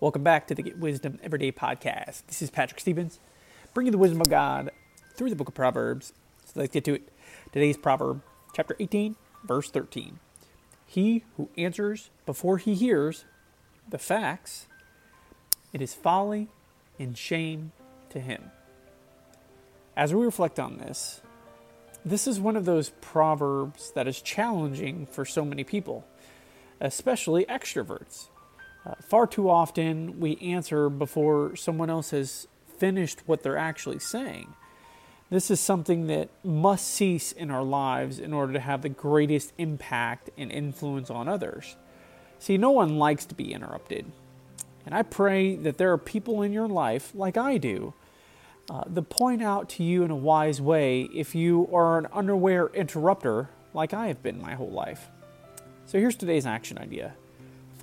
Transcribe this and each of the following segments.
Welcome back to the Get Wisdom Everyday podcast. This is Patrick Stevens, bringing the wisdom of God through the book of Proverbs. So let's get to it. Today's proverb, chapter 18, verse 13. He who answers before he hears the facts, it is folly and shame to him. As we reflect on this, this is one of those proverbs that is challenging for so many people, especially extroverts. Uh, far too often, we answer before someone else has finished what they're actually saying. This is something that must cease in our lives in order to have the greatest impact and influence on others. See, no one likes to be interrupted. And I pray that there are people in your life, like I do, uh, that point out to you in a wise way if you are an unaware interrupter, like I have been my whole life. So here's today's action idea.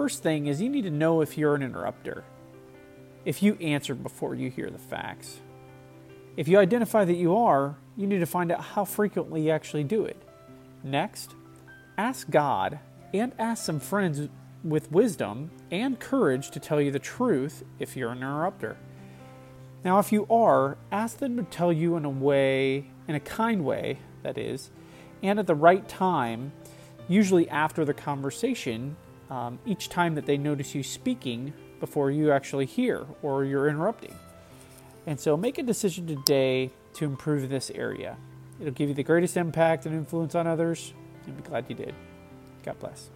First thing is you need to know if you're an interrupter. If you answered before you hear the facts. If you identify that you are, you need to find out how frequently you actually do it. Next, ask God and ask some friends with wisdom and courage to tell you the truth if you're an interrupter. Now, if you are, ask them to tell you in a way, in a kind way, that is, and at the right time, usually after the conversation, um, each time that they notice you speaking before you actually hear or you're interrupting. And so make a decision today to improve this area. It'll give you the greatest impact and influence on others, and be glad you did. God bless.